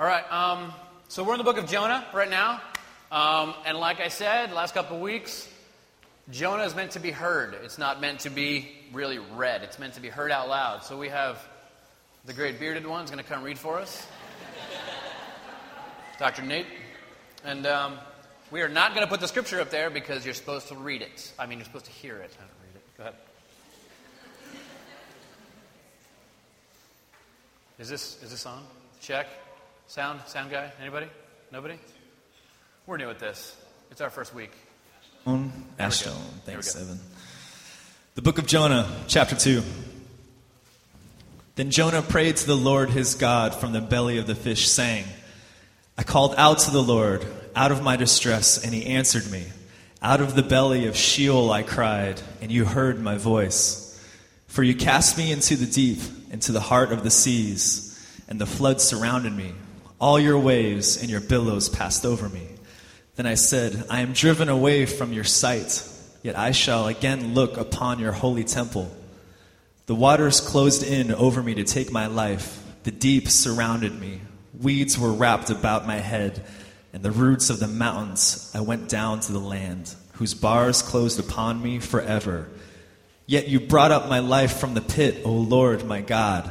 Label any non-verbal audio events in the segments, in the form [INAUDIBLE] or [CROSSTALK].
All right, um, so we're in the book of Jonah right now. Um, and like I said, last couple of weeks, Jonah is meant to be heard. It's not meant to be really read, it's meant to be heard out loud. So we have the great bearded one's going to come read for us, [LAUGHS] Dr. Nate. And um, we are not going to put the scripture up there because you're supposed to read it. I mean, you're supposed to hear it, I don't read it. Go ahead. Is this, is this on? Check. Sound? Sound guy? Anybody? Nobody? We're new at this. It's our first week. Ashton. Thanks, Evan. The book of Jonah, chapter 2. Then Jonah prayed to the Lord his God from the belly of the fish, saying, I called out to the Lord out of my distress, and he answered me. Out of the belly of Sheol I cried, and you heard my voice. For you cast me into the deep, into the heart of the seas, and the flood surrounded me. All your waves and your billows passed over me. Then I said, I am driven away from your sight, yet I shall again look upon your holy temple. The waters closed in over me to take my life. The deep surrounded me. Weeds were wrapped about my head, and the roots of the mountains I went down to the land, whose bars closed upon me forever. Yet you brought up my life from the pit, O Lord my God.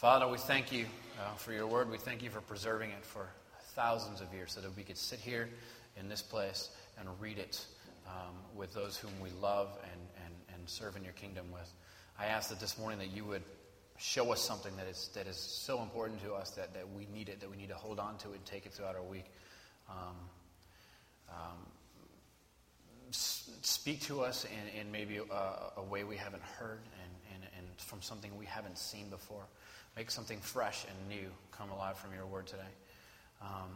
Father, we thank you uh, for your word. We thank you for preserving it for thousands of years so that we could sit here in this place and read it um, with those whom we love and, and, and serve in your kingdom with. I ask that this morning that you would show us something that is, that is so important to us that, that we need it, that we need to hold on to it and take it throughout our week. Um, um, speak to us in, in maybe a, a, way we haven't heard and, and, and from something we haven't seen before. Make something fresh and new come alive from your word today. Um,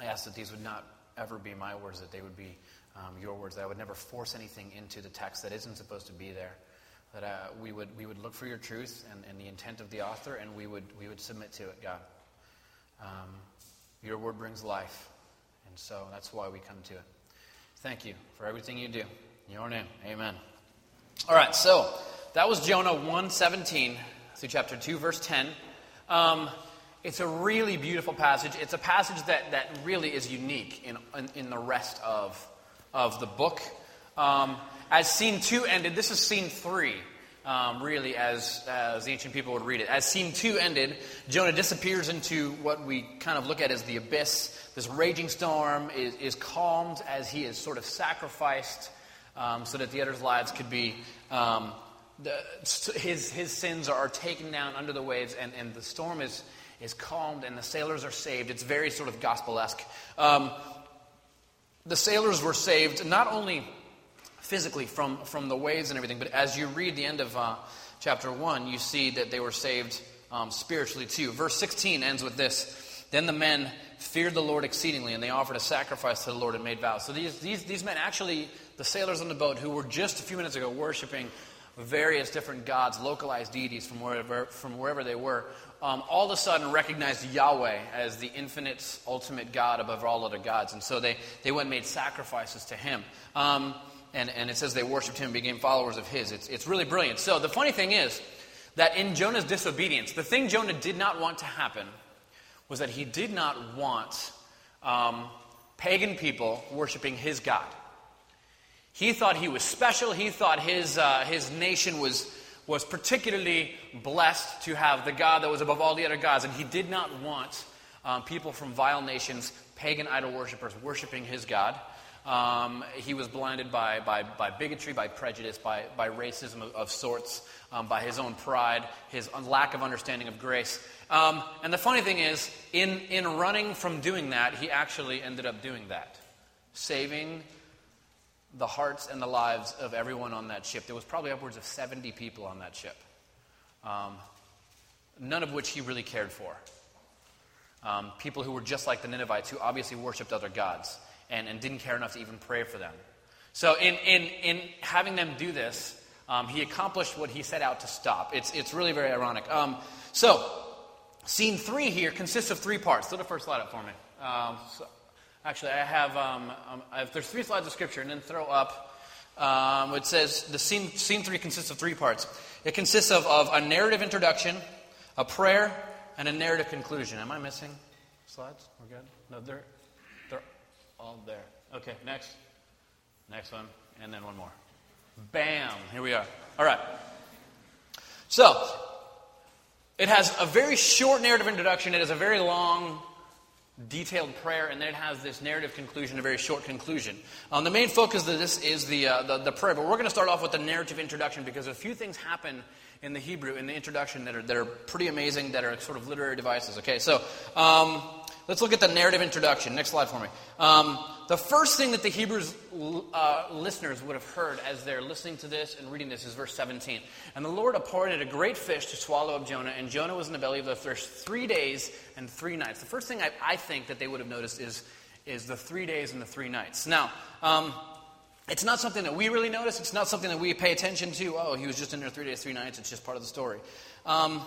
I ask that these would not ever be my words, that they would be um, your words, that I would never force anything into the text that isn't supposed to be there. That uh, we, would, we would look for your truth and, and, the intent of the author, and we would, we would submit to it, God. Um, your word brings life, and so that's why we come to it. Thank you for everything you do. In your name, amen. All right, so that was Jonah 1:17 through chapter 2, verse 10. Um, it's a really beautiful passage. It's a passage that, that really is unique in, in, in the rest of, of the book. Um, as scene two ended, this is scene three, um, really, as, as ancient people would read it. As scene two ended, Jonah disappears into what we kind of look at as the abyss. This raging storm is, is calmed as he is sort of sacrificed um, so that the others' lives could be. Um, the, his, his sins are taken down under the waves, and, and the storm is is calmed and the sailors are saved. It's very sort of gospel esque. Um, the sailors were saved not only physically from, from the waves and everything, but as you read the end of uh, chapter 1, you see that they were saved um, spiritually too. Verse 16 ends with this Then the men feared the Lord exceedingly, and they offered a sacrifice to the Lord and made vows. So these, these, these men, actually, the sailors on the boat who were just a few minutes ago worshiping various different gods, localized deities from wherever, from wherever they were, um, all of a sudden recognized Yahweh as the infinite, ultimate God above all other gods. And so they, they went and made sacrifices to him. Um, and, and it says they worshiped him, and became followers of his. It's, it's really brilliant. So the funny thing is that in Jonah's disobedience, the thing Jonah did not want to happen was that he did not want um, pagan people worshiping his God. He thought he was special. He thought his, uh, his nation was, was particularly blessed to have the God that was above all the other gods. And he did not want um, people from vile nations, pagan idol worshippers, worshiping his God. Um, he was blinded by, by, by, bigotry, by prejudice, by, by racism of, of sorts, um, by his own pride, his lack of understanding of grace. Um, and the funny thing is, in, in running from doing that, he actually ended up doing that, saving the hearts and the lives of everyone on that ship. There was probably upwards of 70 people on that ship, um, none of which he really cared for. Um, people who were just like the Ninevites, who obviously worshipped other gods and, and didn't care enough to even pray for them. So, in, in, in having them do this, um, he accomplished what he set out to stop. It's, it's really very ironic. Um, so, scene three here consists of three parts. Throw the first slide up for me. Um, so, actually, I have, um, um, I have, there's three slides of scripture, and then throw up. Um, it says the scene, scene three consists of three parts. It consists of, of a narrative introduction, a prayer, and a narrative conclusion. Am I missing slides? We're good? No, they're, they're all there. Okay, next. Next one, and then one more. Bam! Here we are. All right. So, it has a very short narrative introduction. It has a very long, detailed prayer, and then it has this narrative conclusion, a very short conclusion. Um, the main focus of this is the, uh, the, the, prayer, but we're going to start off with the narrative introduction because a few things happen in the Hebrew, in the introduction, that are, that are pretty amazing, that are sort of literary devices. Okay, so um, let's look at the narrative introduction. Next slide for me. Um, the first thing that the Hebrews uh, listeners would have heard as they're listening to this and reading this is verse 17. And the Lord appointed a great fish to swallow up Jonah, and Jonah was in the belly of the fish three days and three nights. The first thing I, I think that they would have noticed is, is the three days and the three nights. Now, um, it's not something that we really notice. It's not something that we pay attention to. Oh, he was just in there three days, three nights. It's just part of the story. Um,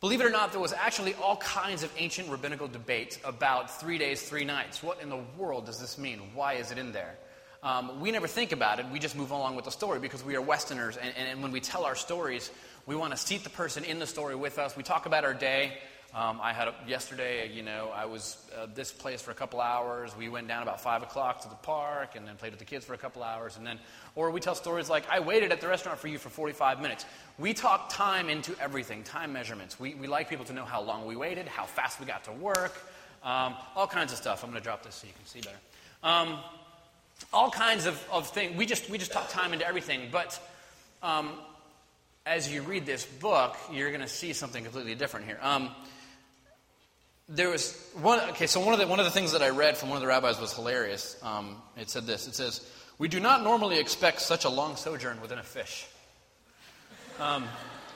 Believe it or not, there was actually all kinds of ancient rabbinical debate about three days, three nights. What in the world does this mean? Why is it in there? Um, we never think about it. We just move along with the story because we are Westerners. And, and when we tell our stories, we want to seat the person in the story with us. We talk about our day. Um, I had a, yesterday, you know, I was uh, this place for a couple hours. We went down about five o'clock to the park, and then played with the kids for a couple hours, and then, or we tell stories like, "I waited at the restaurant for you for 45 minutes." We talk time into everything, time measurements. We, we like people to know how long we waited, how fast we got to work, um, all kinds of stuff. I'm going to drop this so you can see better. Um, all kinds of, of things. We just we just talk time into everything, but. Um, as you read this book, you're going to see something completely different here. There was one okay so one of the one of the things that i read from one of the rabbis was hilarious. Um, it said this it says we do not normally expect such a long sojourn within a fish. Um,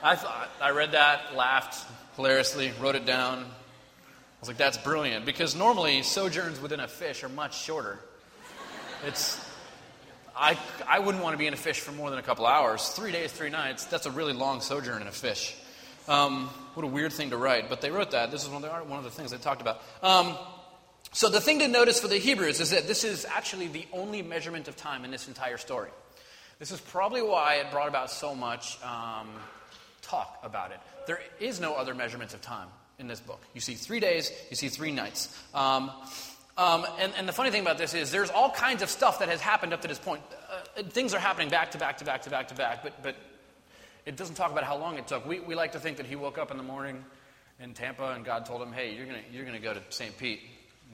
i thought i read that laughed hilariously wrote it down. I was like that's brilliant because normally sojourns within a fish are much shorter. It's I, I wouldn't want to be in a fish for more than a couple hours. Three days three nights that's a really long sojourn in a fish um, what a weird thing to write, but they wrote that. This is one of the, one of the things they talked about. Um, so the thing to notice for the Hebrews is that this is actually the only measurement of time in this entire story. This is probably why it brought about so much um, talk about it. There is no other measurements of time in this book. You see three days, you see three nights. Um, um, and, and, the funny thing about this is there's all kinds of stuff that has happened up to this point. Uh, things are happening back to back to back to back to back, but, but it doesn't talk about how long it took. We, we like to think that he woke up in the morning in Tampa and God told him, hey, you're going you're gonna go to St. Pete.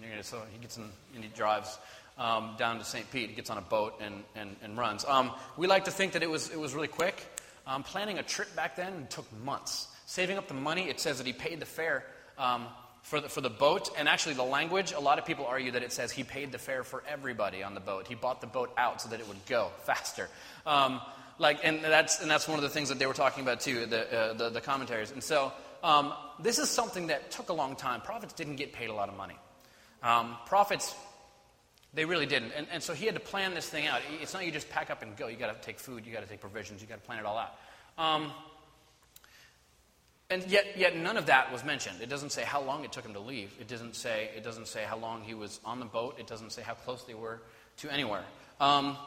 Gonna, so he gets in and he drives um, down to St. Pete, gets on a boat and, and, and runs. Um, we like to think that it was, it was really quick. Um, planning a trip back then took months. Saving up the money, it says that he paid the fare um, for, the, for the boat. And actually, the language, a lot of people argue that it says he paid the fare for everybody on the boat. He bought the boat out so that it would go faster. Like, and that's, and that's one of the things that they were talking about too, the, uh, the, the, commentaries. And so um, this is something that took a long time. Prophets didn't get paid a lot of money. Um, prophets, they really didn't. And, and so he had to plan this thing out. It's not you just pack up and go. You got to take food, you got to take provisions, you got to plan it all out. Um, and yet, yet none of that was mentioned. It doesn't say how long it took him to leave. It doesn't say, it doesn't say how long he was on the boat. It doesn't say how close they were to anywhere. Um,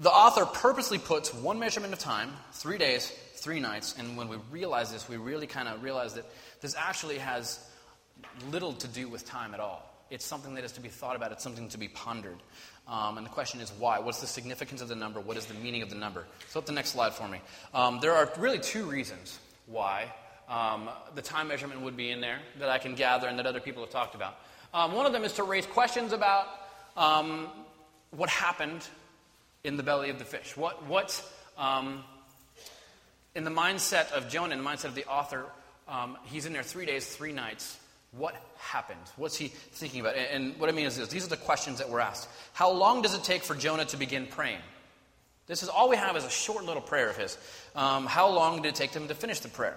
the author purposely puts one measurement of time, three days, three nights, and when we realize this, we really kind of realize that this actually has little to do with time at all. It's something that is to be thought about, it's something to be pondered. Um, and the question is why? What's the significance of the number? What is the meaning of the number? So, up the next slide for me. Um, there are really two reasons why um, the time measurement would be in there that I can gather and that other people have talked about. Um, one of them is to raise questions about um, what happened in the belly of the fish? What, what um, in the mindset of Jonah, in the mindset of the author, um, he's in there three days, three nights. What happened? What's he thinking about? And, and what I mean is this these are the questions that were asked. How long does it take for Jonah to begin praying? This is all we have is a short little prayer of his. Um, how long did it take him to finish the prayer?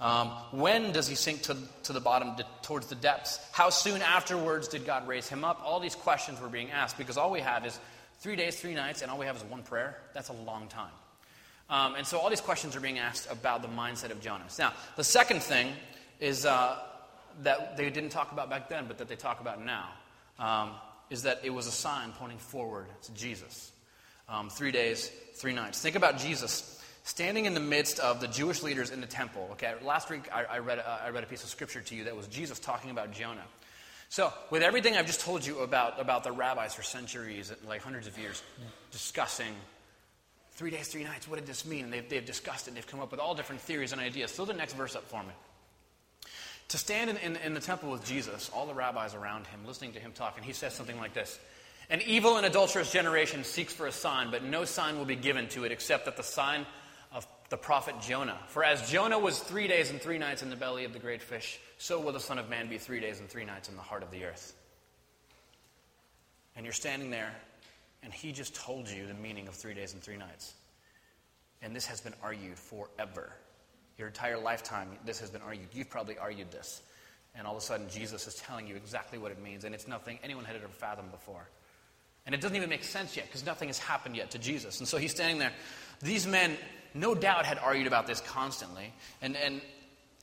Um, when does he sink to, to the bottom, to, towards the depths? How soon afterwards did God raise him up? All these questions were being asked because all we have is three days, three nights, and all we have is one prayer. That's a long time. Um, and so all these questions are being asked about the mindset of Jonah's. Now, the second thing is uh, that they didn't talk about back then, but that they talk about now, um, is that it was a sign pointing forward to Jesus. Um, three days, three nights. Think about Jesus standing in the midst of the Jewish leaders in the temple. Okay, last week I, I read, uh, I read a piece of scripture to you that was Jesus talking about Jonah. So, with everything I've just told you about, about the rabbis for centuries, like hundreds of years, discussing three days, three nights, what did this mean? And they've, they've discussed it and they've come up with all different theories and ideas. Throw the next verse up for me. To stand in, in, in the temple with Jesus, all the rabbis around him, listening to him talk, and he says something like this An evil and adulterous generation seeks for a sign, but no sign will be given to it except that the sign the prophet Jonah. For as Jonah was three days and three nights in the belly of the great fish, so will the Son of Man be three days and three nights in the heart of the earth. And you're standing there, and he just told you the meaning of three days and three nights. And this has been argued forever. Your entire lifetime, this has been argued. You've probably argued this. And all of a sudden, Jesus is telling you exactly what it means, and it's nothing anyone had ever fathomed before. And it doesn't even make sense yet because nothing has happened yet to Jesus. And so he's standing there. These men, no doubt, had argued about this constantly. And, and,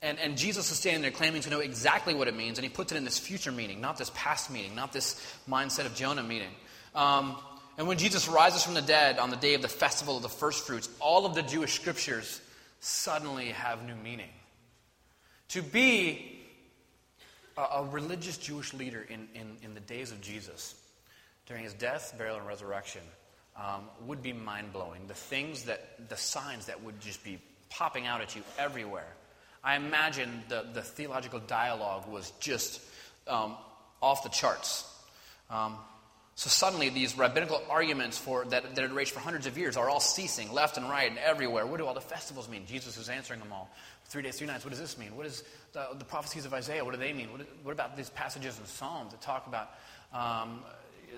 and, and Jesus is standing there claiming to know exactly what it means. And he puts it in this future meaning, not this past meaning, not this mindset of Jonah meaning. Um, and when Jesus rises from the dead on the day of the festival of the first fruits, all of the Jewish scriptures suddenly have new meaning. To be a, a religious Jewish leader in, in, in the days of Jesus, during his death, burial, and resurrection, um, would be mind blowing. The things that, the signs that would just be popping out at you everywhere. I imagine the, the theological dialogue was just um, off the charts. Um, so suddenly, these rabbinical arguments for, that, that had raged for hundreds of years are all ceasing left and right and everywhere. What do all the festivals mean? Jesus is answering them all. Three days, three nights, what does this mean? What is the, the prophecies of Isaiah? What do they mean? What, what about these passages in Psalms that talk about um,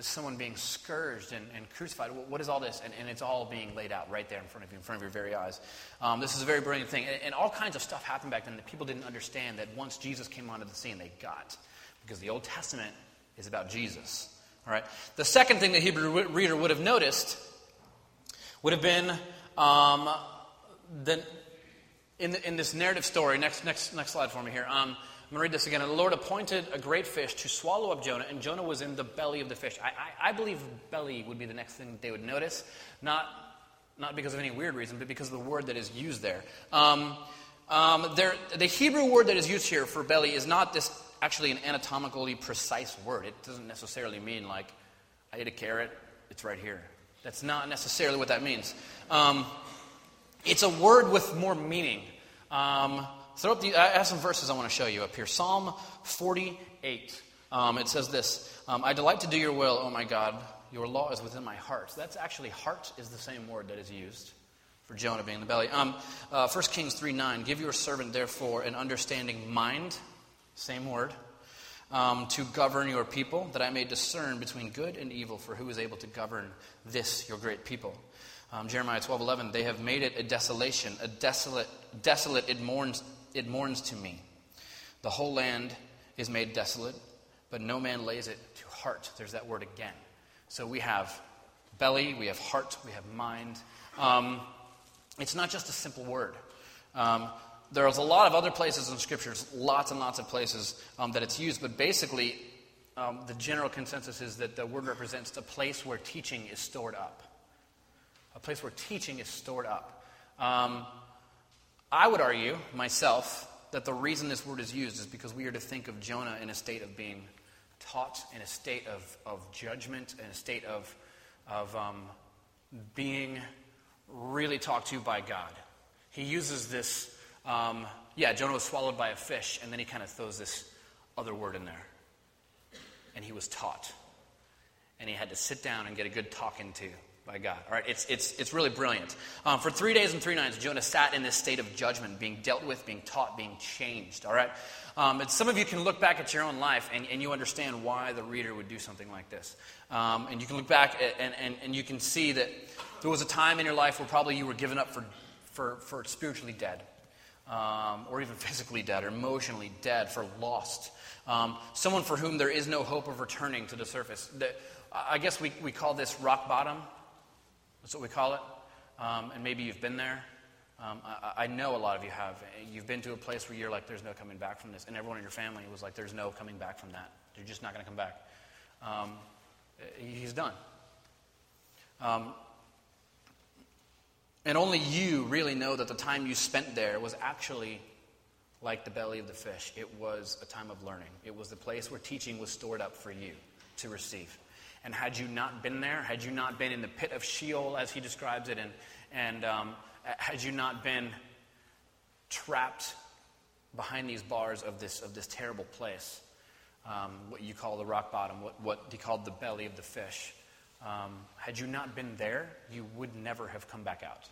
someone being scourged and, and crucified. What is all this? And, and, it's all being laid out right there in front of you, in front of your very eyes. Um, this is a very brilliant thing. And, and, all kinds of stuff happened back then that people didn't understand that once Jesus came onto the scene, they got. Because the Old Testament is about Jesus. All right? The second thing the Hebrew reader would have noticed would have been um, the, in, the, in this narrative story. Next, next, next slide for me here. Um, I'm going to read this again. And the Lord appointed a great fish to swallow up Jonah, and Jonah was in the belly of the fish. I, I, I believe belly would be the next thing they would notice, not, not because of any weird reason, but because of the word that is used there. Um, um, there. The Hebrew word that is used here for belly is not this actually an anatomically precise word. It doesn't necessarily mean like, I ate a carrot, it's right here. That's not necessarily what that means. Um, it's a word with more meaning. Um, Throw up the, I have some verses I want to show you up here. Psalm 48. Um, it says this um, I delight to do your will, oh my God. Your law is within my heart. That's actually, heart is the same word that is used for Jonah being in the belly. Um, uh, 1 Kings 3 9. Give your servant, therefore, an understanding mind, same word, um, to govern your people, that I may discern between good and evil, for who is able to govern this, your great people? Um, Jeremiah twelve eleven. They have made it a desolation, a desolate, desolate, it mourns it mourns to me. The whole land is made desolate, but no man lays it to heart. There's that word again. So we have belly, we have heart, we have mind. Um, it's not just a simple word. Um, there's a lot of other places in scriptures, lots and lots of places um, that it's used, but basically, um, the general consensus is that the word represents a place where teaching is stored up. A place where teaching is stored up. Um, I would argue, myself, that the reason this word is used is because we are to think of Jonah in a state of being taught, in a state of, of judgment, in a state of, of um, being really talked to by God. He uses this, um, yeah, Jonah was swallowed by a fish, and then he kind of throws this other word in there. And he was taught. And he had to sit down and get a good talking to by God. All right, it's, it's, it's really brilliant. Um, for three days and three nights, Jonah sat in this state of judgment, being dealt with, being taught, being changed. All right, um, and some of you can look back at your own life and, and you understand why the reader would do something like this. Um, and you can look back and, and, and you can see that there was a time in your life where probably you were given up for, for, for spiritually dead. um, or even [LAUGHS] physically dead, or emotionally dead, for lost. Um, someone for whom there is no hope of returning to the surface. The, I guess we, we call this rock bottom. That's what we call it. Um, and maybe you've been there. Um, I, I, know a lot of you have. You've been to a place where you're like, there's no coming back from this. And everyone in your family was like, there's no coming back from that. You're just not going to come back. Um, he's done. Um, and only you really know that the time you spent there was actually like the belly of the fish. It was a time of learning, it was the place where teaching was stored up for you to receive. And had you not been there, had you not been in the pit of Sheol, as he describes it, and, and um, had you not been trapped behind these bars of this, of this terrible place, um, what you call the rock bottom, what, what he called the belly of the fish, um, had you not been there, you would never have come back out.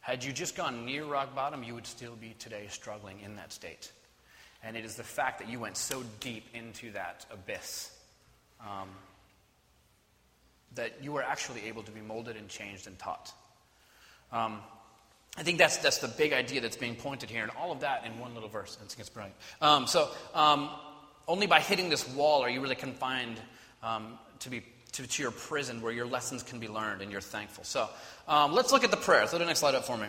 Had you just gone near rock bottom, you would still be today struggling in that state. And it is the fact that you went so deep into that abyss um, that you were actually able to be molded and changed and taught. Um, I think that's, that's the big idea that's being pointed here, and all of that in one little verse. I think it's brilliant. Um, so, um, only by hitting this wall are you really confined um, to be to, to, your prison where your lessons can be learned and you're thankful. So um, let's look at the prayer. Throw the next slide up for me.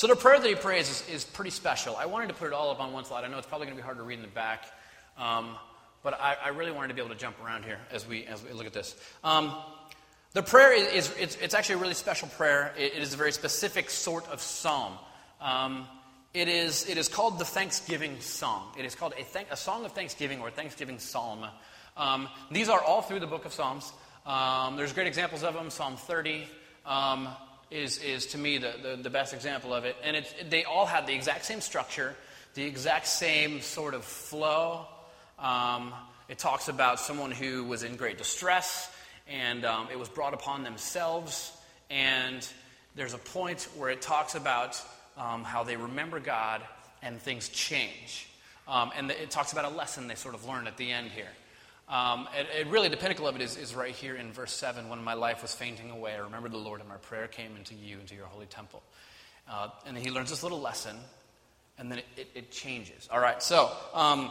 So the prayer that he prays is, is, pretty special. I wanted to put it all up on one slide. I know it's probably going to be hard to read in the back, um, but I, I, really wanted to be able to jump around here as we, as we look at this. Um, the prayer is, is it's, it's, actually a really special prayer. it, it is a very specific sort of psalm. Um, it is, it is called the Thanksgiving Song. It is called a, thank, a song of thanksgiving or a thanksgiving psalm. Um, these are all through the book of Psalms. Um, there's great examples of them. Psalm 30 um, is, is, to me, the, the, the, best example of it. And it's, they all have the exact same structure, the exact same sort of flow. Um, it talks about someone who was in great distress, and um, it was brought upon themselves. And there's a point where it talks about um, how they remember God and things change. and it talks about a lesson they sort of learn at the end here. Um, it, it really, the pinnacle of it is, is right here in verse 7. When my life was fainting away, I remembered the Lord, and my prayer came into you, into your holy temple. Uh, and he learns this little lesson, and then it, it, it changes. All right, so um,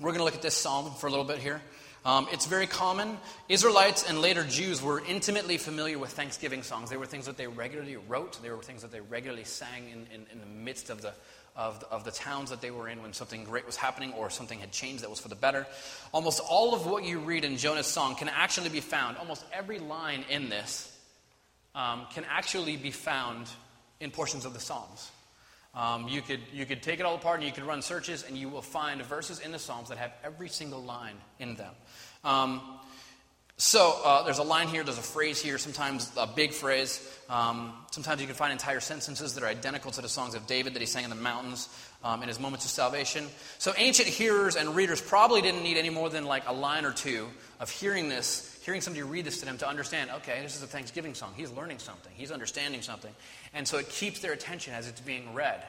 we're going to look at this psalm for a little bit here. Um, it's very common. Israelites and later Jews were intimately familiar with Thanksgiving songs. They were things that they regularly wrote, they were things that they regularly sang in, in, in the midst of the, of the, of the towns that they were in when something great was happening or something had changed that was for the better. Almost all of what you read in Jonah's song can actually be found, almost every line in this um, can actually be found in portions of the Psalms. Um, you, could, you could take it all apart and you could run searches, and you will find verses in the Psalms that have every single line in them. Um, so uh, there's a line here, there's a phrase here, sometimes a big phrase. Um, sometimes you can find entire sentences that are identical to the songs of David that he sang in the mountains um, in his moments of salvation. So ancient hearers and readers probably didn't need any more than like a line or two of hearing this, hearing somebody read this to them to understand, okay, this is a Thanksgiving song. He's learning something, he's understanding something. And so it keeps their attention as it's being read.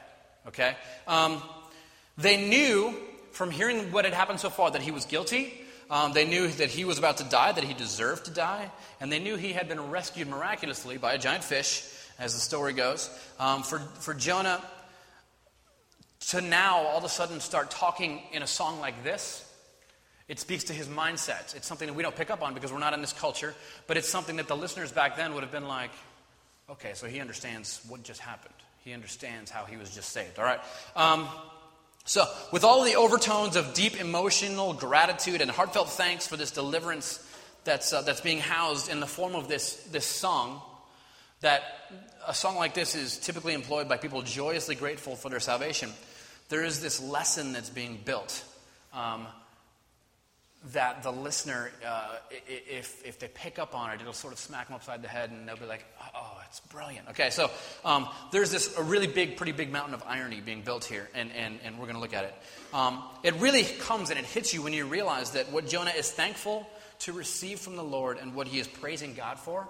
Okay? Um, they knew from hearing what had happened so far that he was guilty um, they knew that he was about to die, that he deserved to die, and they knew he had been rescued miraculously by a giant fish, as the story goes. Um, for, for Jonah to now all of a sudden start talking in a song like this, it speaks to his mindset. It's something that we don't pick up on because we're not in this culture, but it's something that the listeners back then would have been like, okay, so he understands what just happened. He understands how he was just saved. All right. Um, so, with all the overtones of deep emotional gratitude and heartfelt thanks for this deliverance that's, uh, that's being housed in the form of this, this song, that a song like this is typically employed by people joyously grateful for their salvation, there is this lesson that's being built um, that the listener, uh, if, if they pick up on it, it'll sort of smack them upside the head and they'll be like, oh, it's brilliant. Okay, so um, there's this a really big, pretty big mountain of irony being built here, and, and, and we're going to look at it. Um, it really comes and it hits you when you realize that what Jonah is thankful to receive from the Lord and what he is praising God for,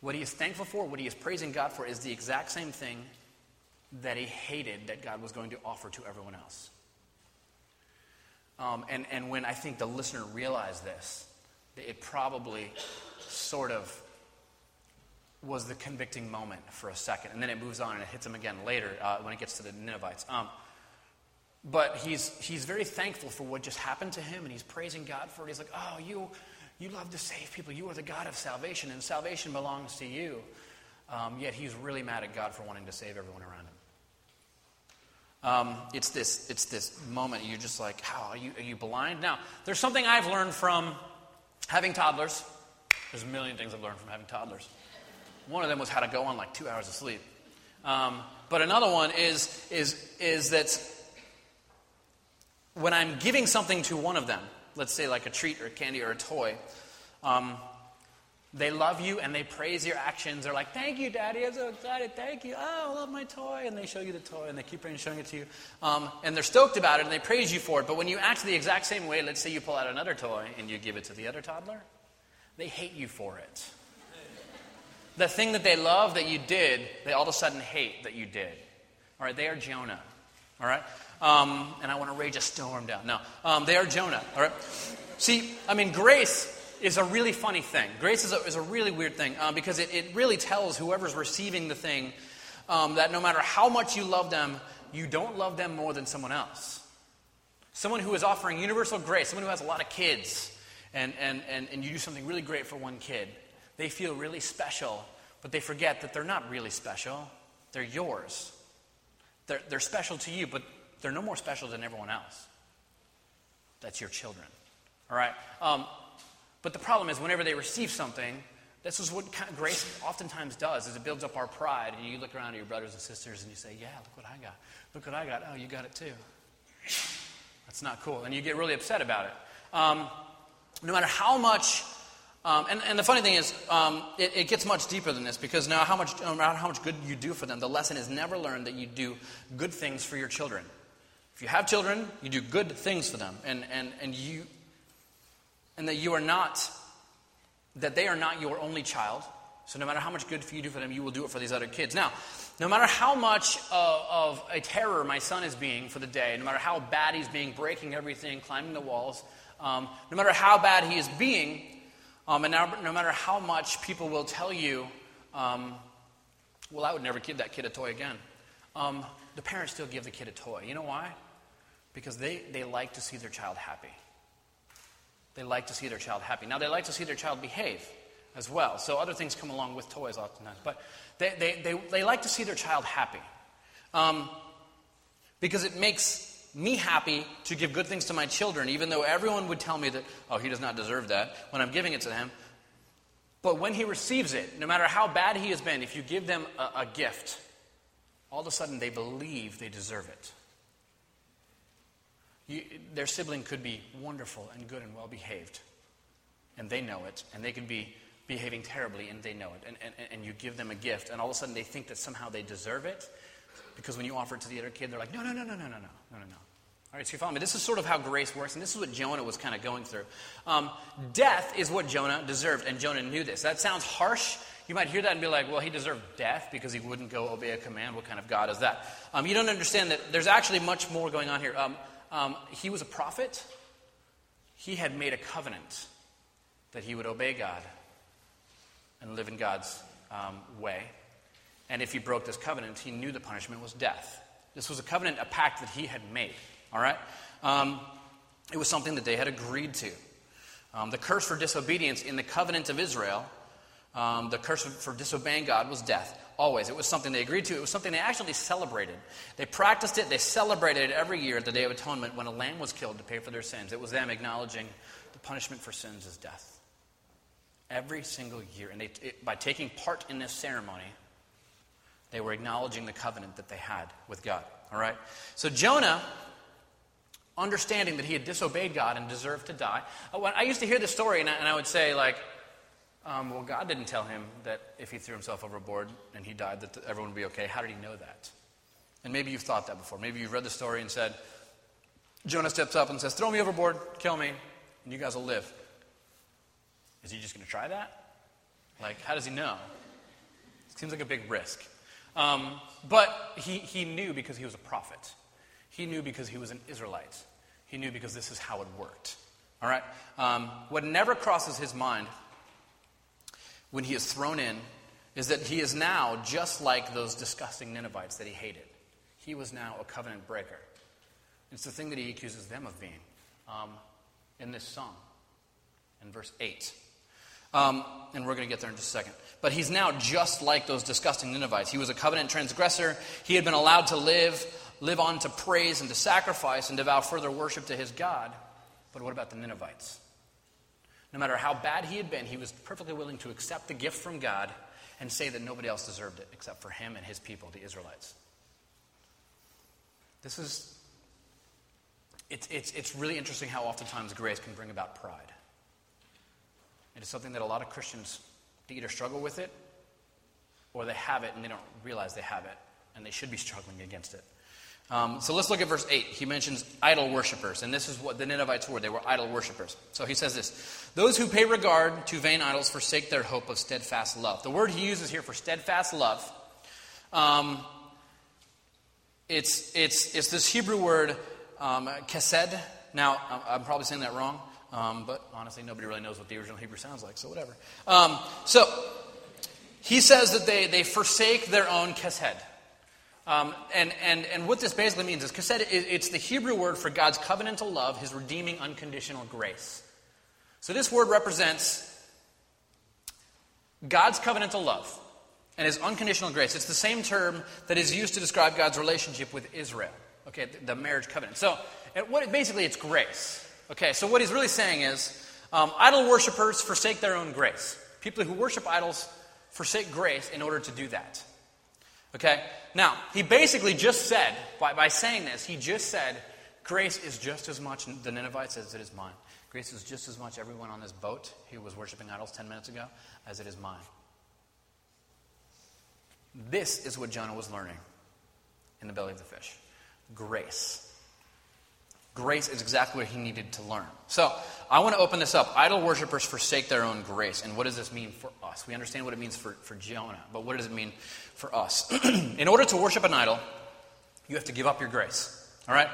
what he is thankful for, what he is praising God for, is the exact same thing that he hated that God was going to offer to everyone else. Um, and, and when I think the listener realized this, it probably sort of was the convicting moment for a second. And then it moves on and it hits him again later uh, when it gets to the Ninevites. Um, but he's, he's very thankful for what just happened to him and he's praising God for it. He's like, Oh, you, you love to save people. You are the God of salvation, and salvation belongs to you. Um, yet he's really mad at God for wanting to save everyone around him. Um, it's, this, it's this moment you're just like, how are you, are you blind? Now, there's something I've learned from having toddlers. There's a million things I've learned from having toddlers. One of them was how to go on like two hours of sleep. Um, but another one is, is, is that when I'm giving something to one of them, let's say like a treat or a candy or a toy, um, they love you and they praise your actions. They're like, Thank you, Daddy. I'm so excited. Thank you. Oh, I love my toy. And they show you the toy and they keep showing it to you. Um, and they're stoked about it and they praise you for it. But when you act the exact same way, let's say you pull out another toy and you give it to the other toddler, they hate you for it. The thing that they love that you did, they all of a sudden hate that you did. All right, they are Jonah. All right? Um, and I want to rage a storm down. No, um, they are Jonah. All right? See, I mean, grace is a really funny thing. Grace is a, is a really weird thing um, because it, it really tells whoever's receiving the thing um, that no matter how much you love them, you don't love them more than someone else. Someone who is offering universal grace, someone who has a lot of kids, and, and, and, and you do something really great for one kid, they feel really special, but they forget that they're not really special. They're yours. They're, they're special to you, but they're no more special than everyone else. That's your children. All right? Um, but the problem is, whenever they receive something, this is what grace oftentimes does, is it builds up our pride. And you look around at your brothers and sisters and you say, yeah, look what I got. Look what I got. Oh, you got it too. That's not cool. And you get really upset about it. Um, no matter how much um, and, and, the funny thing is, um, it, it, gets much deeper than this because now, how much, no matter how much good you do for them, the lesson is never learned that you do good things for your children. If you have children, you do good things for them, and, and, and you and that you are not, that they are not your only child. So no matter how much good you do for them, you will do it for these other kids. Now, no matter how much uh, of a terror my son is being for the day, no matter how bad he's being, breaking everything, climbing the walls, um, no matter how bad he is being, um, and now, no matter how much people will tell you, um, well, I would never give that kid a toy again, um, the parents still give the kid a toy. You know why? Because they, they like to see their child happy. They like to see their child happy. Now, they like to see their child behave as well. So other things come along with toys oftentimes. But they, they, they, they like to see their child happy. Um, because it makes me happy to give good things to my children, even though everyone would tell me that, oh, he does not deserve that when I'm giving it to him. But when he receives it, no matter how bad he has been, if you give them a, a gift, all of a sudden they believe they deserve it. You, their sibling could be wonderful and good and well behaved, and they know it, and they could be behaving terribly, and they know it. And, and, and you give them a gift, and all of a sudden they think that somehow they deserve it, because when you offer it to the other kid, they're like, no, no, no, no, no, no, no, no, no, no. All right, so you follow me? This is sort of how grace works, and this is what Jonah was kind of going through. Um, death is what Jonah deserved, and Jonah knew this. That sounds harsh. You might hear that and be like, well, he deserved death because he wouldn't go obey a command. What kind of God is that? Um, you don't understand that there's actually much more going on here. Um, um, he was a prophet. He had made a covenant that he would obey God and live in God's um, way. And if he broke this covenant, he knew the punishment was death. This was a covenant, a pact that he had made. All right? Um, it was something that they had agreed to. Um, the curse for disobedience in the covenant of Israel, um, the curse for disobeying God was death. Always. It was something they agreed to. It was something they actually celebrated. They practiced it. They celebrated it every year at the Day of Atonement when a lamb was killed to pay for their sins. It was them acknowledging the punishment for sins is death. Every single year. And they, it, by taking part in this ceremony, they were acknowledging the covenant that they had with God. All right? So Jonah, understanding that he had disobeyed God and deserved to die, uh, I used to hear this story and I would say, like, um, well, God didn't tell him that if he threw himself overboard and he died, that everyone would be okay. How did he know that? And maybe you've thought that before. Maybe you've read the story and said, Jonah steps up and says, Throw me overboard, kill me, and you guys will live. Is he just going to try that? Like, how does he know? It seems like a big risk. Um, but he, he knew because he was a prophet. He knew because he was an Israelite. He knew because this is how it worked. All right? Um, what never crosses his mind when he is thrown in is that he is now just like those disgusting Ninevites that he hated. He was now a covenant breaker. It's the thing that he accuses them of being um, in this song, in verse 8. Um, and we're going to get there in just a second. But he's now just like those disgusting Ninevites. He was a covenant transgressor. He had been allowed to live, live on to praise and to sacrifice and devour further worship to his God. But what about the Ninevites? No matter how bad he had been, he was perfectly willing to accept the gift from God and say that nobody else deserved it except for him and his people, the Israelites. This is, it's, it's, it's really interesting how oftentimes grace can bring about pride. It is something that a lot of Christians either struggle with it or they have it and they don't realize they have it and they should be struggling against it. Um, so let's look at verse 8. He mentions idol worshippers, and this is what the Ninevites were. They were idol worshippers. So he says this Those who pay regard to vain idols forsake their hope of steadfast love. The word he uses here for steadfast love, um, it's, it's, it's this Hebrew word, um, kesed. Now, I'm probably saying that wrong. Um, but honestly, nobody really knows what the original Hebrew sounds like, so whatever. Um, so he says that they, they forsake their own kesed. Um, and, and, and what this basically means is it's the Hebrew word for God's covenantal love, his redeeming unconditional grace. So this word represents God's covenantal love and his unconditional grace. It's the same term that is used to describe God's relationship with Israel. Okay, the, the marriage covenant. So, what, basically, it's grace. Okay, so what he's really saying is um, idol worshippers forsake their own grace. People who worship idols forsake grace in order to do that. Okay? Now, he basically just said, by, by saying this, he just said, grace is just as much the Ninevites as it is mine. Grace is just as much everyone on this boat who was worshiping idols 10 minutes ago as it is mine. This is what Jonah was learning in the belly of the fish grace. Grace is exactly what he needed to learn. So, I want to open this up. Idol worshippers forsake their own grace. And what does this mean for us? We understand what it means for, for Jonah, but what does it mean for us? [CLEARS THROAT] In order to worship an idol, you have to give up your grace. All right?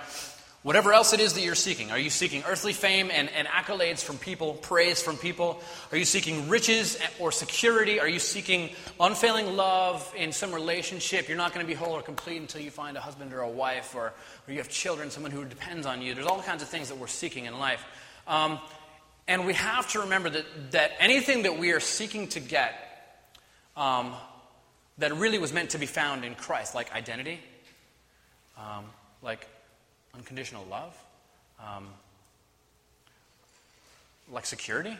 Whatever else it is that you're seeking. Are you seeking earthly fame and, and, accolades from people, praise from people? Are you seeking riches or security? Are you seeking unfailing love in some relationship? You're not going to be whole or complete until you find a husband or a wife, or, or you have children, someone who depends on you. There's all kinds of things that we're seeking in life. Um, and we have to remember that, that anything that we are seeking to get um, that really was meant to be found in Christ, like identity, um, like unconditional love, um, like security,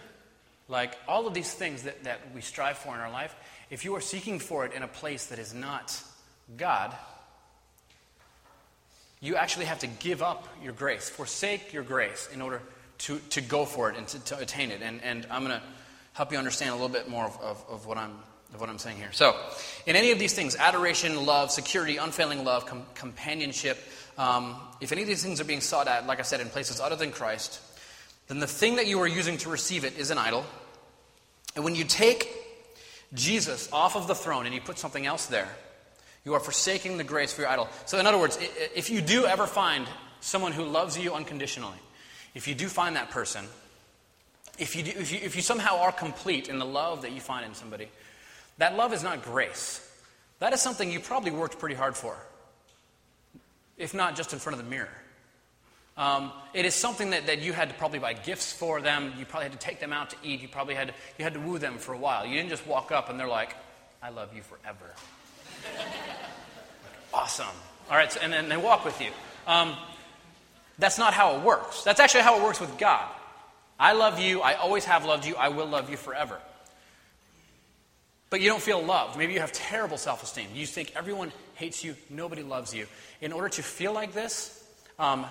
like all of these things that, that we strive for in our life, if you are seeking for it in a place that is not God, you actually have to give up your grace, forsake your grace in order to, to go for it and to, to attain it. And, and I'm going to help you understand a little bit more of, of, of, what I'm, of what I'm saying here. So, in any of these things adoration, love, security, unfailing love, com- companionship, um, if any of these things are being sought at, like I said, in places other than Christ, then the thing that you are using to receive it is an idol. And when you take Jesus off of the throne and you put something else there, you are forsaking the grace for your idol. So, in other words, if you do ever find someone who loves you unconditionally, if you do find that person, if you, do, if you, if you somehow are complete in the love that you find in somebody, that love is not grace. That is something you probably worked pretty hard for if not just in front of the mirror. Um, it is something that, that you had to probably buy gifts for them. You probably had to take them out to eat. You probably had to, you had to woo them for a while. You didn't just walk up and they're like, I love you forever. [LAUGHS] awesome. All right, so, and then they walk with you. Um, that's not how it works. That's actually how it works with God. I love you. I always have loved you. I will love you forever but you don't feel loved. Maybe you have terrible self esteem. You think everyone hates you, nobody loves you. In order to feel like this, um,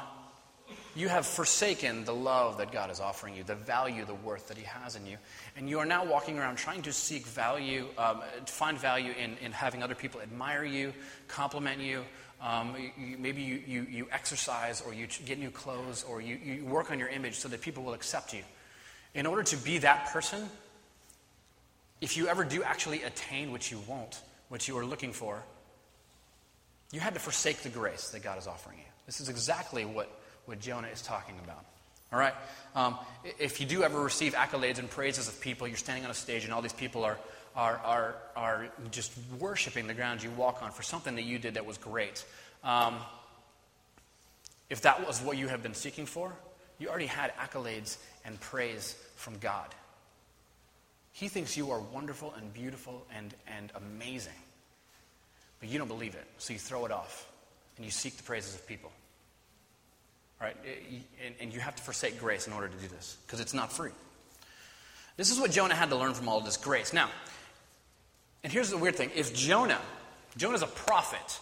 you have forsaken the love that God is offering you, the value, the worth that He has in you. And you are now walking around trying to seek value, um, find value in, in having other people admire you, compliment you. Um, you maybe you, you, you, exercise or you get new clothes or you, you work on your image so that people will accept you. In order to be that person, if you ever do actually attain what you want, what you are looking for, you had to forsake the grace that God is offering you. This is exactly what, what Jonah is talking about. All right? Um, if you do ever receive accolades and praises of people, you're standing on a stage and all these people are, are, are, are just worshiping the ground you walk on for something that you did that was great. Um, if that was what you have been seeking for, you already had accolades and praise from God. He thinks you are wonderful and beautiful and, and amazing. But you don't believe it, so you throw it off and you seek the praises of people. Right? Eh, and, and you have to forsake grace in order to do this because it's not free. This is what Jonah had to learn from all of this grace. Now, and here's the weird thing if Jonah, Jonah's a prophet,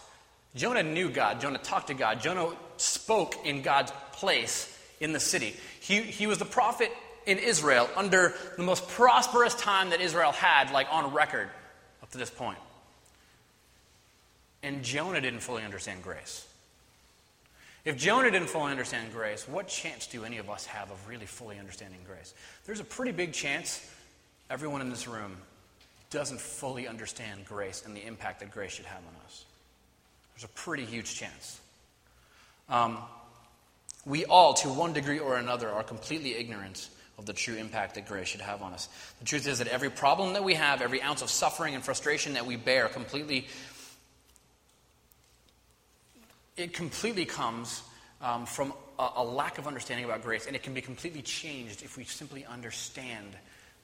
Jonah knew God, Jonah talked to God, Jonah spoke in God's place in the city. He, he was the prophet in Israel under the most prosperous time that Israel had, like on record up to this point. And Jonah didn't fully understand grace. If Jonah didn't fully understand grace, what chance do any of us have of really fully understanding grace? There's a pretty big chance everyone in this room doesn't fully understand grace and the impact that grace should have on us. There's a pretty huge chance. Um, we all, to one degree or another, are completely ignorant of the true impact that grace should have on us. The truth is that every problem that we have, every ounce of suffering and frustration that we bear, completely, it completely comes um, from a, a lack of understanding about grace, and it can be completely changed if we simply understand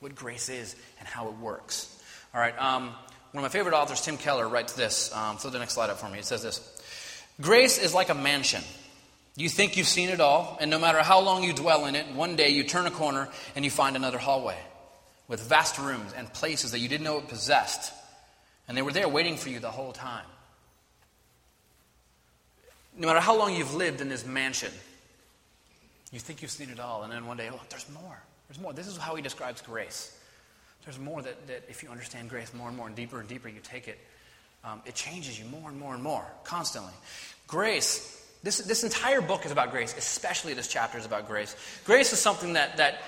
what grace is and how it works. All right. Um, one of my favorite authors, Tim Keller, writes this. Um, throw the next slide up for me. It says this Grace is like a mansion. You think you've seen it all, and no matter how long you dwell in it, one day you turn a corner and you find another hallway with vast rooms and places that you didn't know it possessed. And they were there waiting for you the whole time. No matter how long you've lived in this mansion, you think you've seen it all, and then one day, oh, there's more. There's more. This is how he describes grace. There's more that, that if you understand grace more and more and deeper and deeper you take it, um, it changes you more and more and more, constantly. Grace, this, this entire book is about grace, especially this chapter is about grace. Grace is something that, that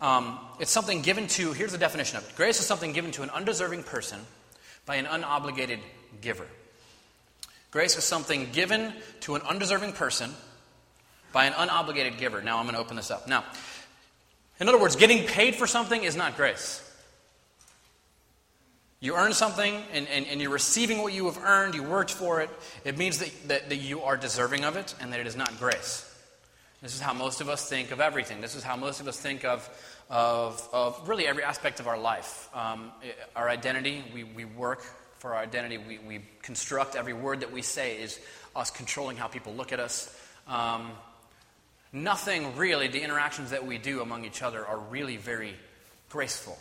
um, it's something given to, here's the definition of it grace is something given to an undeserving person by an unobligated giver. Grace is something given to an undeserving person by an unobligated giver. Now I'm going to open this up. Now, in other words, getting paid for something is not grace. You earn something and, and, and, you're receiving what you have earned, you worked for it. It means that, that, that you are deserving of it and that it is not grace. This is how most of us think of everything. This is how most of us think of, of, of really every aspect of our life. Um, our identity, we, we work for our identity, we, we construct every word that we say is us controlling how people look at us. Um, nothing really, the interactions that we do among each other are really very graceful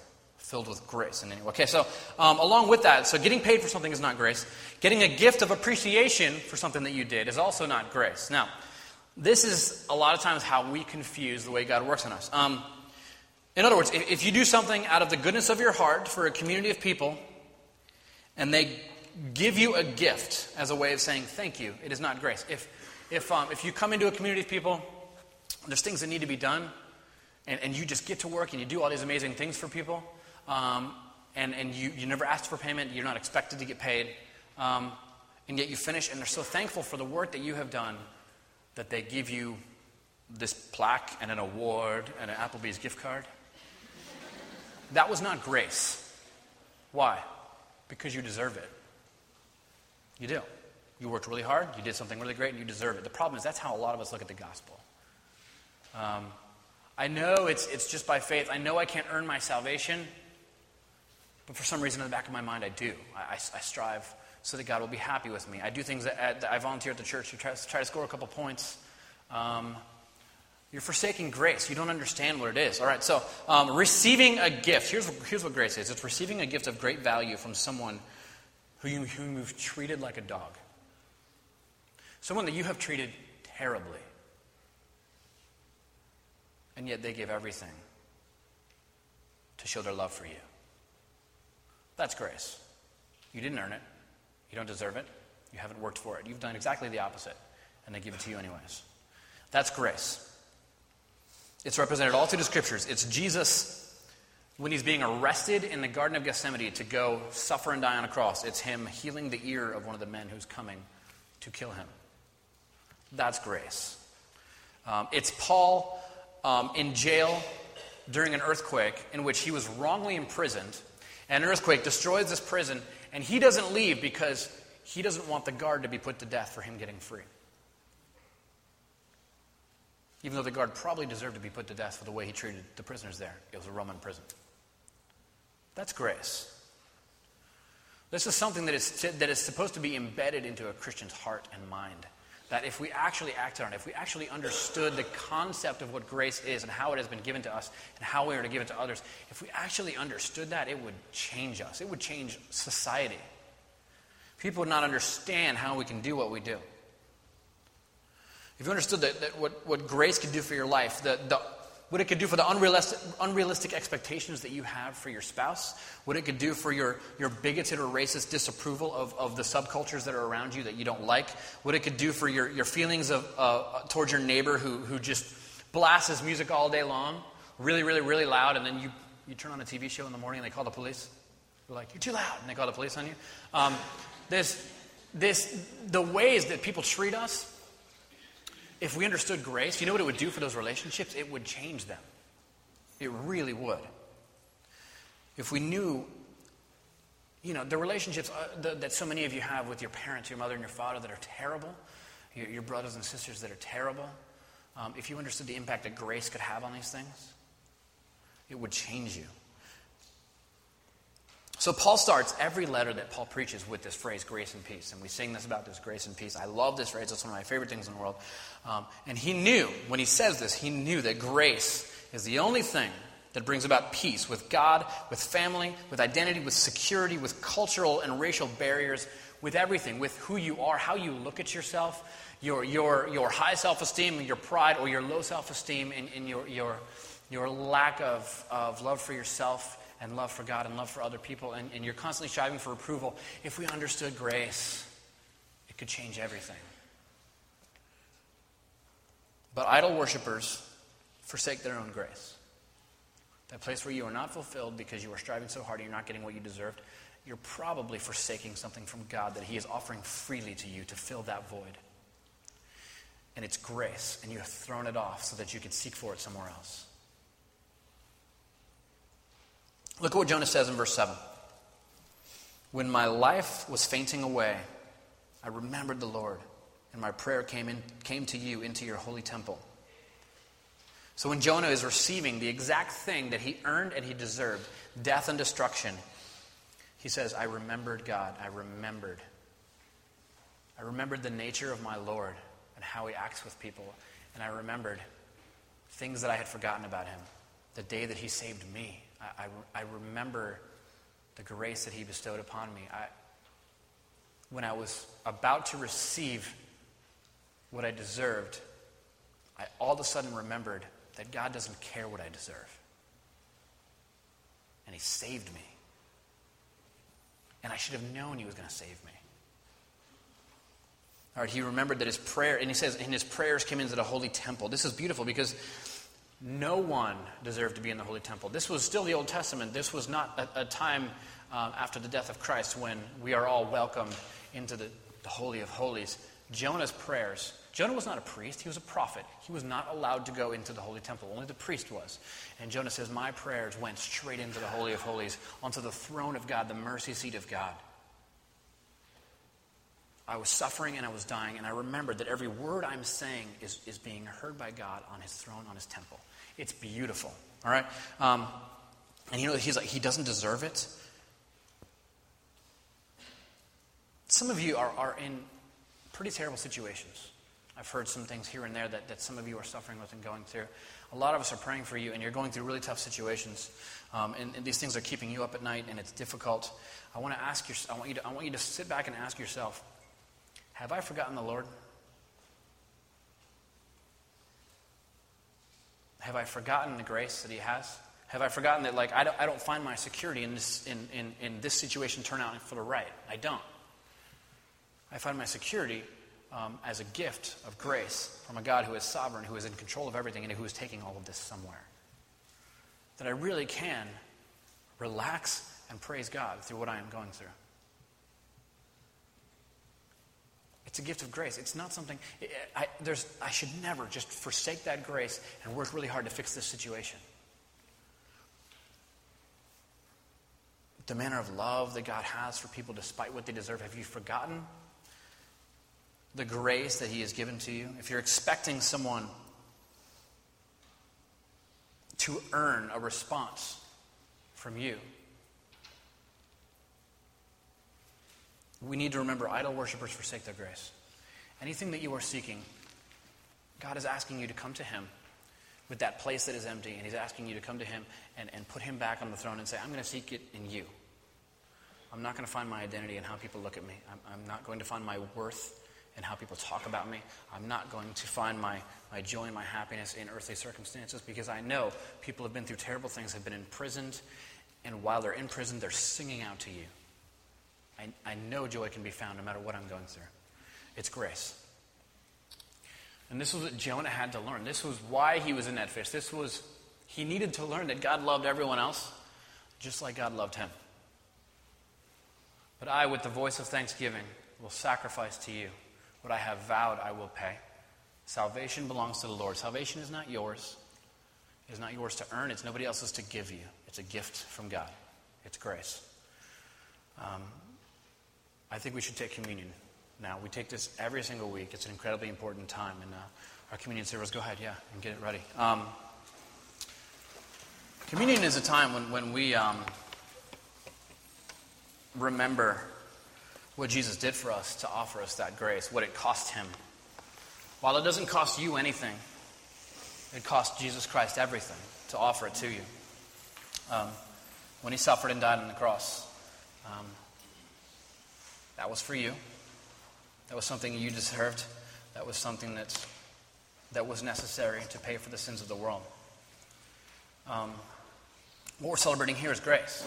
filled with grace. And anyway, okay, so um, along with that, so getting paid for something is not grace. Getting a gift of appreciation for something that you did is also not grace. Now, this is a lot of times how we confuse the way God works on us. Um, in other words, if, if you do something out of the goodness of your heart for a community of people, and they give you a gift as a way of saying thank you, it is not grace. If, if, um, if you come into a community of people, there's things that need to be done, and, and you just get to work and you do all these amazing things for people, um, and, and you, you never asked for payment, you're not expected to get paid, um, and yet you finish, and they're so thankful for the work that you have done that they give you this plaque and an award and an Applebee's gift card. That was not grace. Why? Because you deserve it. You do. You worked really hard, you did something really great, and you deserve it. The problem is that's how a lot of us look at the gospel. Um, I know it's, it's just by faith. I know I can't earn my salvation. But for some reason, in the back of my mind, I do. I, I, I strive so that God will be happy with me. I do things that, that I volunteer at the church to try, try to score a couple points. Um, you're forsaking grace. You don't understand what it is. All right, so um, receiving a gift. Here's, here's what grace is it's receiving a gift of great value from someone who, you, whom you've treated like a dog, someone that you have treated terribly. And yet they give everything to show their love for you. That's grace. You didn't earn it. You don't deserve it. You haven't worked for it. You've done exactly the opposite, and they give it to you anyways. That's grace. It's represented all through the scriptures. It's Jesus when he's being arrested in the Garden of Gethsemane to go suffer and die on a cross. It's him healing the ear of one of the men who's coming to kill him. That's grace. Um, it's Paul um, in jail during an earthquake in which he was wrongly imprisoned. An earthquake destroys this prison, and he doesn't leave because he doesn't want the guard to be put to death for him getting free. Even though the guard probably deserved to be put to death for the way he treated the prisoners there. It was a Roman prison. That's grace. This is something that is, that is supposed to be embedded into a Christian's heart and mind. That if we actually acted on it, if we actually understood the concept of what grace is and how it has been given to us and how we are to give it to others, if we actually understood that, it would change us. It would change society. People would not understand how we can do what we do. If you understood that, that what, what grace could do for your life, the, the what it could do for the unrealistic, unrealistic expectations that you have for your spouse, what it could do for your, your bigoted or racist disapproval of, of the subcultures that are around you that you don't like, what it could do for your, your feelings of, uh, towards your neighbor who, who just blasts his music all day long, really, really, really loud, and then you, you turn on a TV show in the morning and they call the police. They're like, you're too loud, and they call the police on you. Um, this, this, the ways that people treat us if we understood grace, you know what it would do for those relationships? It would change them. It really would. If we knew, you know, the relationships uh, that so many of you have with your parents, your mother and your father that are terrible, your, your brothers and sisters that are terrible, um, if you understood the impact that grace could have on these things, it would change you. So Paul starts every letter that Paul preaches with this phrase, grace and peace. And we sing this about this grace and peace. I love this phrase. It's one of my favorite things in the world. Um, and he knew, when he says this, he knew that grace is the only thing that brings about peace with God, with family, with identity, with security, with cultural and racial barriers, with everything, with who you are, how you look at yourself, your, your, your high self esteem, your pride, or your low self esteem, and, and your, your, your lack of, of love for yourself and love for God and love for other people, and, and you're constantly striving for approval. If we understood grace, it could change everything. But idol worshippers forsake their own grace. That place where you are not fulfilled because you are striving so hard and you're not getting what you deserved, you're probably forsaking something from God that He is offering freely to you to fill that void. And it's grace, and you have thrown it off so that you can seek for it somewhere else. Look at what Jonah says in verse 7. When my life was fainting away, I remembered the Lord, and my prayer came, in, came to you into your holy temple. So when Jonah is receiving the exact thing that he earned and he deserved, death and destruction, he says, I remembered God. I remembered. I remembered the nature of my Lord and how he acts with people. And I remembered things that I had forgotten about him. The day that he saved me. I, I, remember the grace that he bestowed upon me. I, when I was about to receive what I deserved, I all of a sudden remembered that God doesn't care what I deserve. And He saved me. And I should have known He was going to save me. All right, he remembered that his prayer, and he says, and his prayers came into the holy temple. This is beautiful because no one deserved to be in the Holy Temple. This was still the Old Testament. This was not a, a time um, after the death of Christ when we are all welcomed into the, the Holy of Holies. Jonah's prayers. Jonah was not a priest, he was a prophet. He was not allowed to go into the Holy Temple. Only the priest was. And Jonah says, My prayers went straight into the Holy of Holies, onto the throne of God, the mercy seat of God. I was suffering and I was dying, and I remembered that every word I'm saying is, is being heard by God on his throne, on his temple. It's beautiful. All right? Um, and you know, he's like, he doesn't deserve it. Some of you are, are in pretty terrible situations. I've heard some things here and there that, that some of you are suffering with and going through. A lot of us are praying for you, and you're going through really tough situations. Um, and, and, these things are keeping you up at night, and it's difficult. I want to ask you, I want you to, I want you to sit back and ask yourself, have I forgotten the Lord? Have I forgotten the grace that He has? Have I forgotten that, like, I don't, I don't find my security in this, in, in, in this situation turn out for the right? I don't. I find my security um, as a gift of grace from a God who is sovereign, who is in control of everything, and who is taking all of this somewhere. That I really can relax and praise God through what I am going through. It's a gift of grace. It's not something, I, there's, I should never just forsake that grace and work really hard to fix this situation. The manner of love that God has for people despite what they deserve, have you forgotten the grace that He has given to you? If you're expecting someone to earn a response from you, We need to remember idol worshippers forsake their grace. Anything that you are seeking, God is asking you to come to Him with that place that is empty, and He's asking you to come to Him and, and put Him back on the throne and say, I'm going to seek it in you. I'm not going to find my identity in how people look at me. I'm, I'm not going to find my worth in how people talk about me. I'm not going to find my, my joy and my happiness in earthly circumstances because I know people have been through terrible things, have been imprisoned, and while they're in prison, they're singing out to you. I, I know joy can be found no matter what I'm going through. It's grace. And this was what Jonah had to learn. This was why he was in that fish. This was, he needed to learn that God loved everyone else just like God loved him. But I, with the voice of thanksgiving, will sacrifice to you what I have vowed I will pay. Salvation belongs to the Lord. Salvation is not yours. It is not yours to earn. It's nobody else's to give you. It's a gift from God. It's grace. Um, I think we should take communion now. We take this every single week. It's an incredibly important time. And uh, our communion service, go ahead, yeah, and get it ready. Um, communion is a time when, when we um, remember what Jesus did for us to offer us that grace, what it cost him. While it doesn't cost you anything, it cost Jesus Christ everything to offer it to you. Um, when he suffered and died on the cross, um, that was for you. That was something you deserved. That was something that, that was necessary to pay for the sins of the world. Um, what we're celebrating here is grace.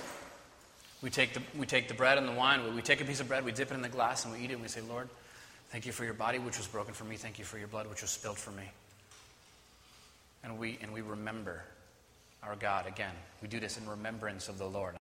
We take, the, we take the bread and the wine, we take a piece of bread, we dip it in the glass, and we eat it, and we say, Lord, thank you for your body, which was broken for me. Thank you for your blood, which was spilled for me. And we, and we remember our God again. We do this in remembrance of the Lord.